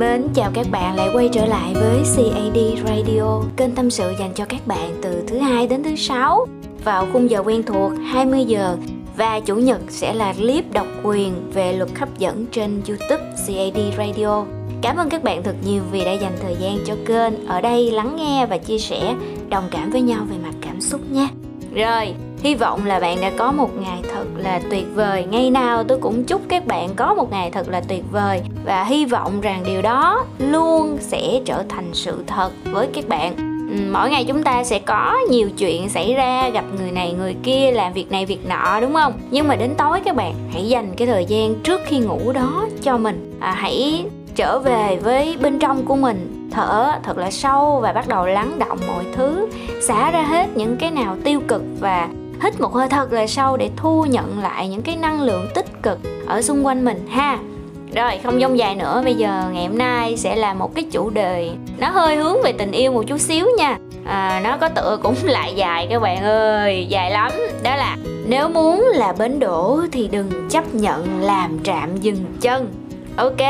Mến chào các bạn lại quay trở lại với CAD Radio, kênh tâm sự dành cho các bạn từ thứ hai đến thứ sáu vào khung giờ quen thuộc 20 giờ và chủ nhật sẽ là clip độc quyền về luật hấp dẫn trên YouTube CAD Radio. Cảm ơn các bạn thật nhiều vì đã dành thời gian cho kênh ở đây lắng nghe và chia sẻ đồng cảm với nhau về mặt cảm xúc nha. Rồi, hy vọng là bạn đã có một ngày thật là tuyệt vời. Ngày nào tôi cũng chúc các bạn có một ngày thật là tuyệt vời. Và hy vọng rằng điều đó luôn sẽ trở thành sự thật với các bạn. Ừ, mỗi ngày chúng ta sẽ có nhiều chuyện xảy ra gặp người này người kia làm việc này việc nọ đúng không? Nhưng mà đến tối các bạn hãy dành cái thời gian trước khi ngủ đó cho mình. À, hãy trở về với bên trong của mình thở thật là sâu và bắt đầu lắng động mọi thứ xả ra hết những cái nào tiêu cực và hít một hơi thật là sâu để thu nhận lại những cái năng lượng tích cực ở xung quanh mình ha. Rồi không dông dài nữa bây giờ ngày hôm nay sẽ là một cái chủ đề nó hơi hướng về tình yêu một chút xíu nha. À, nó có tựa cũng lại dài các bạn ơi dài lắm. Đó là nếu muốn là bến đổ thì đừng chấp nhận làm trạm dừng chân. Ok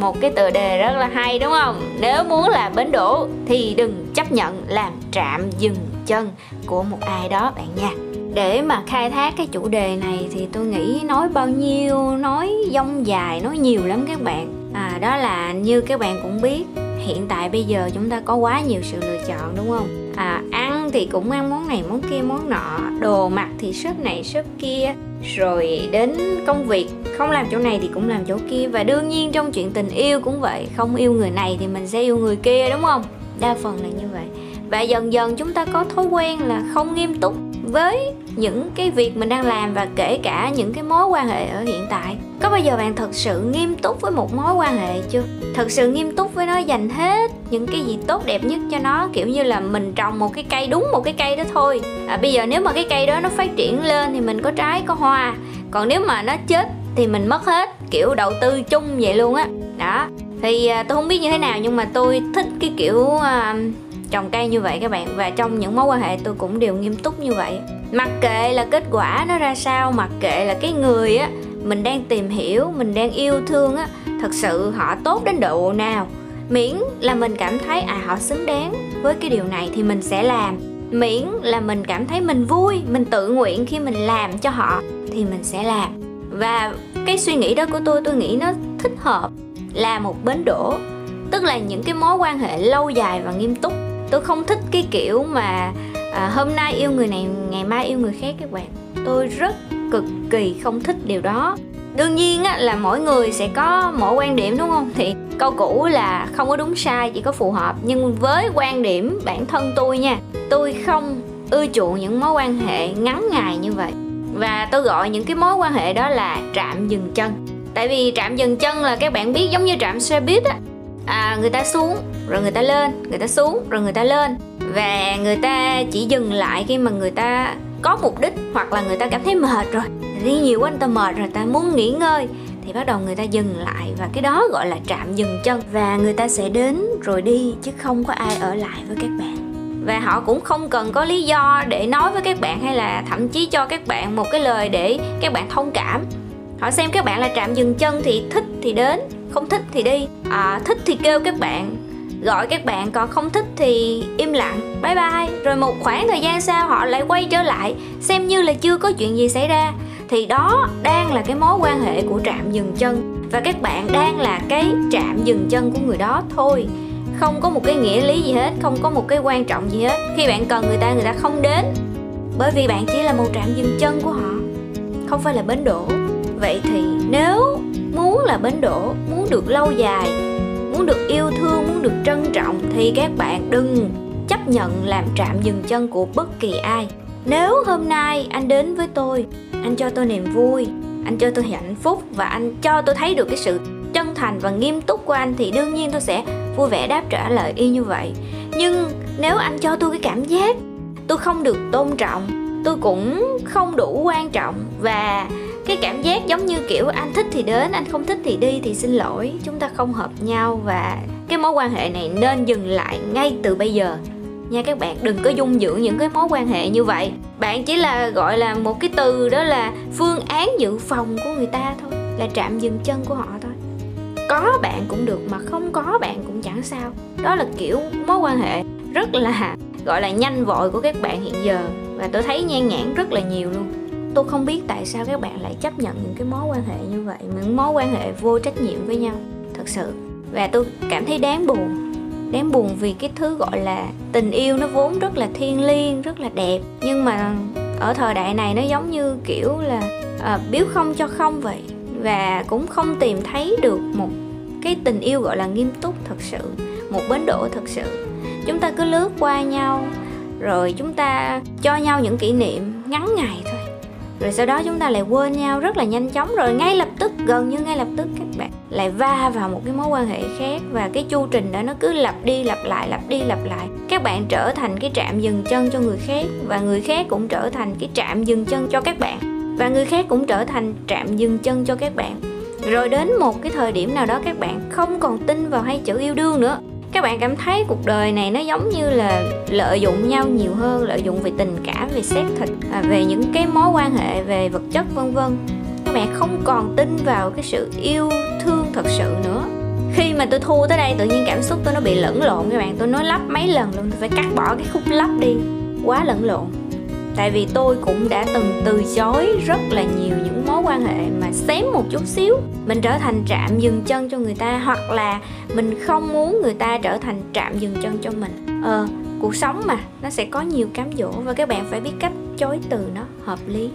một cái tựa đề rất là hay đúng không? Nếu muốn là bến đổ thì đừng chấp nhận làm trạm dừng chân của một ai đó bạn nha để mà khai thác cái chủ đề này thì tôi nghĩ nói bao nhiêu, nói dông dài, nói nhiều lắm các bạn. À đó là như các bạn cũng biết, hiện tại bây giờ chúng ta có quá nhiều sự lựa chọn, đúng không? À ăn thì cũng ăn món này, món kia, món nọ, đồ mặc thì shop này, shop kia. Rồi đến công việc, không làm chỗ này thì cũng làm chỗ kia. Và đương nhiên trong chuyện tình yêu cũng vậy, không yêu người này thì mình sẽ yêu người kia, đúng không? Đa phần là như vậy. Và dần dần chúng ta có thói quen là không nghiêm túc với những cái việc mình đang làm và kể cả những cái mối quan hệ ở hiện tại. Có bao giờ bạn thật sự nghiêm túc với một mối quan hệ chưa? Thật sự nghiêm túc với nó dành hết những cái gì tốt đẹp nhất cho nó kiểu như là mình trồng một cái cây đúng một cái cây đó thôi. À, bây giờ nếu mà cái cây đó nó phát triển lên thì mình có trái có hoa. Còn nếu mà nó chết thì mình mất hết kiểu đầu tư chung vậy luôn á. Đó thì à, tôi không biết như thế nào nhưng mà tôi thích cái kiểu à, trồng cây như vậy các bạn. Và trong những mối quan hệ tôi cũng đều nghiêm túc như vậy. Mặc kệ là kết quả nó ra sao, mặc kệ là cái người á, mình đang tìm hiểu, mình đang yêu thương á, thật sự họ tốt đến độ nào. Miễn là mình cảm thấy à họ xứng đáng với cái điều này thì mình sẽ làm. Miễn là mình cảm thấy mình vui, mình tự nguyện khi mình làm cho họ thì mình sẽ làm. Và cái suy nghĩ đó của tôi tôi nghĩ nó thích hợp là một bến đỗ. Tức là những cái mối quan hệ lâu dài và nghiêm túc tôi không thích cái kiểu mà à, hôm nay yêu người này ngày mai yêu người khác các bạn. Tôi rất cực kỳ không thích điều đó. Đương nhiên á, là mỗi người sẽ có mỗi quan điểm đúng không? Thì câu cũ là không có đúng sai chỉ có phù hợp. Nhưng với quan điểm bản thân tôi nha tôi không ưa chuộng những mối quan hệ ngắn ngày như vậy. Và tôi gọi những cái mối quan hệ đó là trạm dừng chân. Tại vì trạm dừng chân là các bạn biết giống như trạm xe buýt á à, người ta xuống rồi người ta lên người ta xuống rồi người ta lên. Và người ta chỉ dừng lại khi mà người ta có mục đích hoặc là người ta cảm thấy mệt rồi. Đi nhiều quá người ta mệt rồi ta muốn nghỉ ngơi. Thì bắt đầu người ta dừng lại và cái đó gọi là trạm dừng chân. Và người ta sẽ đến rồi đi chứ không có ai ở lại với các bạn. Và họ cũng không cần có lý do để nói với các bạn hay là thậm chí cho các bạn một cái lời để các bạn thông cảm. Họ xem các bạn là trạm dừng chân thì thích thì đến không thích thì đi. À, thích thì kêu các bạn. Gọi các bạn còn không thích thì im lặng. Bye bye. Rồi một khoảng thời gian sau họ lại quay trở lại xem như là chưa có chuyện gì xảy ra. Thì đó đang là cái mối quan hệ của trạm dừng chân. Và các bạn đang là cái trạm dừng chân của người đó thôi. Không có một cái nghĩa lý gì hết không có một cái quan trọng gì hết. Khi bạn cần người ta người ta không đến. Bởi vì bạn chỉ là một trạm dừng chân của họ không phải là bến đỗ. Vậy thì nếu muốn là bến đỗ, muốn được lâu dài, muốn được yêu thương, muốn được trân trọng thì các bạn đừng chấp nhận làm trạm dừng chân của bất kỳ ai. Nếu hôm nay anh đến với tôi, anh cho tôi niềm vui, anh cho tôi hạnh phúc và anh cho tôi thấy được cái sự chân thành và nghiêm túc của anh thì đương nhiên tôi sẽ vui vẻ đáp trả lời y như vậy. Nhưng nếu anh cho tôi cái cảm giác tôi không được tôn trọng, tôi cũng không đủ quan trọng và cái cảm giác giống như kiểu anh thích thì đến, anh không thích thì đi thì xin lỗi. Chúng ta không hợp nhau và cái mối quan hệ này nên dừng lại ngay từ bây giờ. Nha các bạn, đừng có dung dưỡng những cái mối quan hệ như vậy. Bạn chỉ là, gọi là, một cái từ đó là phương án dự phòng của người ta thôi, là trạm dừng chân của họ thôi. Có bạn cũng được mà không có bạn cũng chẳng sao. Đó là kiểu mối quan hệ rất là, gọi là, nhanh vội của các bạn hiện giờ. Và tôi thấy nhan nhản rất là nhiều luôn tôi không biết tại sao các bạn lại chấp nhận những cái mối quan hệ như vậy những mối quan hệ vô trách nhiệm với nhau thật sự. Và tôi cảm thấy đáng buồn đáng buồn vì cái thứ gọi là tình yêu nó vốn rất là thiêng liêng rất là đẹp. Nhưng mà ở thời đại này nó giống như kiểu là à, biếu không cho không vậy. Và cũng không tìm thấy được một cái tình yêu gọi là nghiêm túc thật sự một bến đỗ thật sự. Chúng ta cứ lướt qua nhau rồi chúng ta cho nhau những kỷ niệm ngắn ngày rồi sau đó chúng ta lại quên nhau rất là nhanh chóng rồi, ngay lập tức, gần như ngay lập tức các bạn lại va vào một cái mối quan hệ khác và cái chu trình đó nó cứ lặp đi lặp lại, lặp đi lặp lại. Các bạn trở thành cái trạm dừng chân cho người khác và người khác cũng trở thành cái trạm dừng chân cho các bạn. Và người khác cũng trở thành trạm dừng chân cho các bạn. Rồi đến một cái thời điểm nào đó các bạn không còn tin vào hai chữ yêu đương nữa các bạn cảm thấy cuộc đời này nó giống như là lợi dụng nhau nhiều hơn lợi dụng về tình cảm về xác thịt à, về những cái mối quan hệ về vật chất vân vân. Các bạn không còn tin vào cái sự yêu thương thật sự nữa. Khi mà tôi thu tới đây tự nhiên cảm xúc tôi nó bị lẫn lộn các bạn. Tôi nói lắp mấy lần luôn tôi phải cắt bỏ cái khúc lắp đi. Quá lẫn lộn tại vì tôi cũng đã từng từ chối rất là nhiều những mối quan hệ mà xém một chút xíu. Mình trở thành trạm dừng chân cho người ta, hoặc là mình không muốn người ta trở thành trạm dừng chân cho mình. Ờ cuộc sống mà, nó sẽ có nhiều cám dỗ và các bạn phải biết cách chối từ nó hợp lý.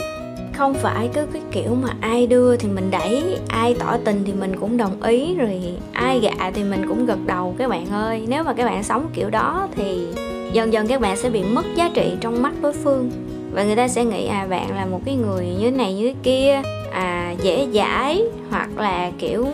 Không phải cứ cái kiểu mà ai đưa thì mình đẩy, ai tỏ tình thì mình cũng đồng ý, rồi ai gạ thì mình cũng gật đầu, các bạn ơi. Nếu mà các bạn sống kiểu đó thì dần dần các bạn sẽ bị mất giá trị trong mắt đối phương và người ta sẽ nghĩ à bạn là một cái người như thế này, như thế kia à dễ dãi, hoặc là, kiểu,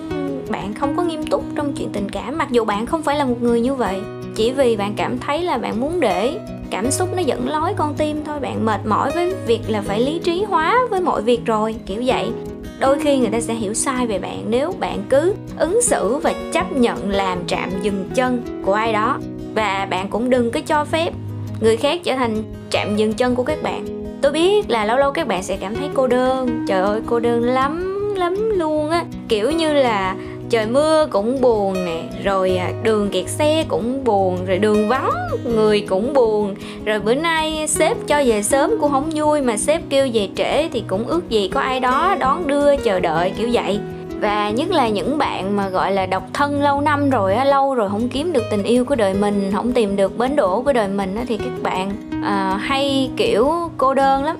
bạn không có nghiêm túc trong chuyện tình cảm, mặc dù bạn không phải là một người như vậy. Chỉ vì bạn cảm thấy là bạn muốn để cảm xúc nó dẫn lối con tim thôi, bạn mệt mỏi với việc là phải lý trí hóa với mọi việc rồi, kiểu vậy. Đôi khi người ta sẽ hiểu sai về bạn nếu bạn cứ ứng xử và chấp nhận làm trạm dừng chân của ai đó. Và bạn cũng đừng có cho phép người khác trở thành chạm dừng chân của các bạn. Tôi biết là lâu lâu các bạn sẽ cảm thấy cô đơn. Trời ơi, cô đơn lắm lắm luôn á. Kiểu như là trời mưa cũng buồn nè, rồi à, đường kẹt xe cũng buồn, rồi đường vắng người cũng buồn. Rồi bữa nay sếp cho về sớm cũng không vui mà sếp kêu về trễ thì cũng ước gì có ai đó đón đưa chờ đợi, kiểu vậy và nhất là những bạn mà gọi là độc thân lâu năm rồi á lâu rồi không kiếm được tình yêu của đời mình không tìm được bến đỗ của đời mình á thì các bạn à, hay kiểu cô đơn lắm.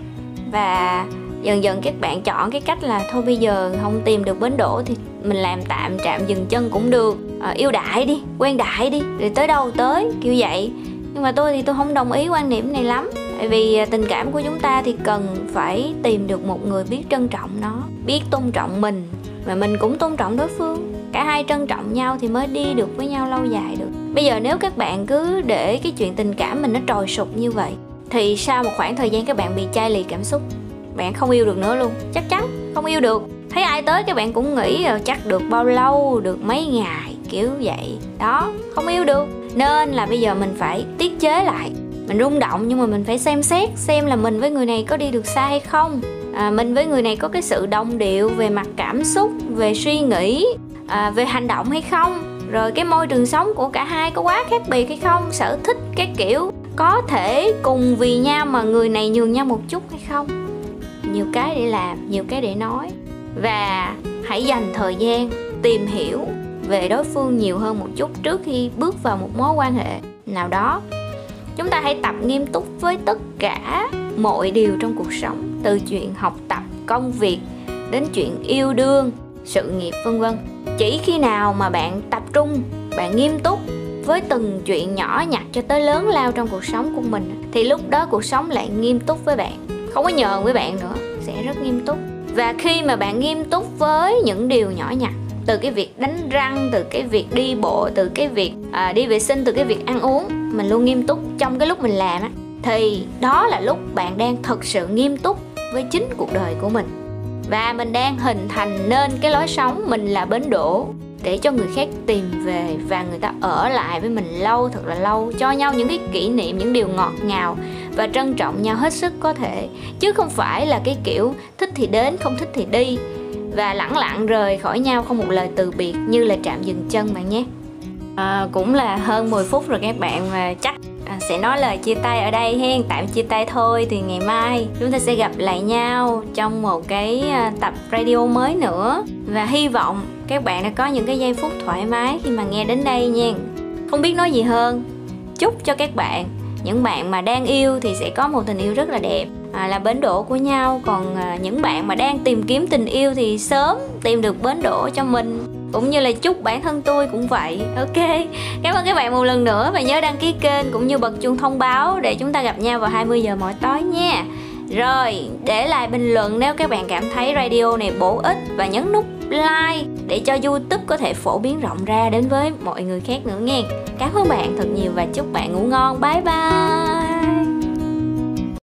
Và dần dần các bạn chọn cái cách là thôi bây giờ không tìm được bến đỗ thì mình làm tạm trạm dừng chân cũng được. À, yêu đại đi quen đại đi rồi tới đâu tới kiểu vậy. Nhưng mà tôi thì tôi không đồng ý quan niệm này lắm tại vì à, tình cảm của chúng ta thì cần phải tìm được một người biết trân trọng nó, biết tôn trọng mình và mình cũng tôn trọng đối phương. Cả hai trân trọng nhau thì mới đi được với nhau lâu dài được. Bây giờ nếu các bạn cứ để cái chuyện tình cảm mình nó trồi sụp như vậy, thì sau một khoảng thời gian các bạn bị chai lì cảm xúc, bạn không yêu được nữa luôn. Chắc chắn không yêu được. Thấy ai tới các bạn cũng nghĩ là chắc được bao lâu, được mấy ngày, kiểu vậy. Đó, không yêu được. Nên là bây giờ mình phải tiết chế lại mình rung động nhưng mà mình phải xem xét xem là mình với người này có đi được xa hay không. À, mình với người này có cái sự đồng điệu về mặt cảm xúc về suy nghĩ à, về hành động hay không. Rồi cái môi trường sống của cả hai có quá khác biệt hay không sở thích cái kiểu có thể cùng vì nhau mà người này nhường nhau một chút hay không. Nhiều cái để làm nhiều cái để nói. Và hãy dành thời gian tìm hiểu về đối phương nhiều hơn một chút trước khi bước vào một mối quan hệ nào đó chúng ta hãy tập nghiêm túc với tất cả mọi điều trong cuộc sống, từ chuyện học tập, công việc, đến chuyện yêu đương, sự nghiệp, vân vân. Chỉ khi nào mà bạn tập trung, bạn nghiêm túc với từng chuyện nhỏ nhặt cho tới lớn lao trong cuộc sống của mình, thì lúc đó cuộc sống lại nghiêm túc với bạn. Không có nhờn với bạn nữa, sẽ rất nghiêm túc. Và khi mà bạn nghiêm túc với những điều nhỏ nhặt từ cái việc đánh răng từ cái việc đi bộ từ cái việc à, đi vệ sinh từ cái việc ăn uống mình luôn nghiêm túc trong cái lúc mình làm á. Thì đó là lúc bạn đang thật sự nghiêm túc với chính cuộc đời của mình. Và mình đang hình thành nên cái lối sống mình là bến đỗ để cho người khác tìm về và người ta ở lại với mình lâu thật là lâu cho nhau những cái kỷ niệm những điều ngọt ngào và trân trọng nhau hết sức có thể. Chứ không phải là cái kiểu thích thì đến không thích thì đi và lẳng lặng rời khỏi nhau không một lời từ biệt như là trạm dừng chân bạn nhé. À, cũng là hơn 10 phút rồi các bạn và chắc à, sẽ nói lời chia tay ở đây hen. Tạm chia tay thôi thì ngày mai chúng ta sẽ gặp lại nhau trong một cái à, tập radio mới nữa. Và hy vọng các bạn đã có những cái giây phút thoải mái khi mà nghe đến đây nha. Không biết nói gì hơn. Chúc cho các bạn những bạn mà đang yêu thì sẽ có một tình yêu rất là đẹp à, là bến đỗ của nhau. Còn à, những bạn mà đang tìm kiếm tình yêu thì sớm tìm được bến đỗ cho mình. Cũng như là chúc bản thân tôi cũng vậy. Ok. Cảm ơn các bạn một lần nữa và nhớ đăng ký kênh cũng như bật chuông thông báo để chúng ta gặp nhau vào 20 giờ mỗi tối nha. Rồi để lại bình luận nếu các bạn cảm thấy radio này bổ ích và nhấn nút like để cho youtube có thể phổ biến rộng ra đến với mọi người khác nữa nghe. Cảm ơn bạn thật nhiều và chúc bạn ngủ ngon. Bye bye.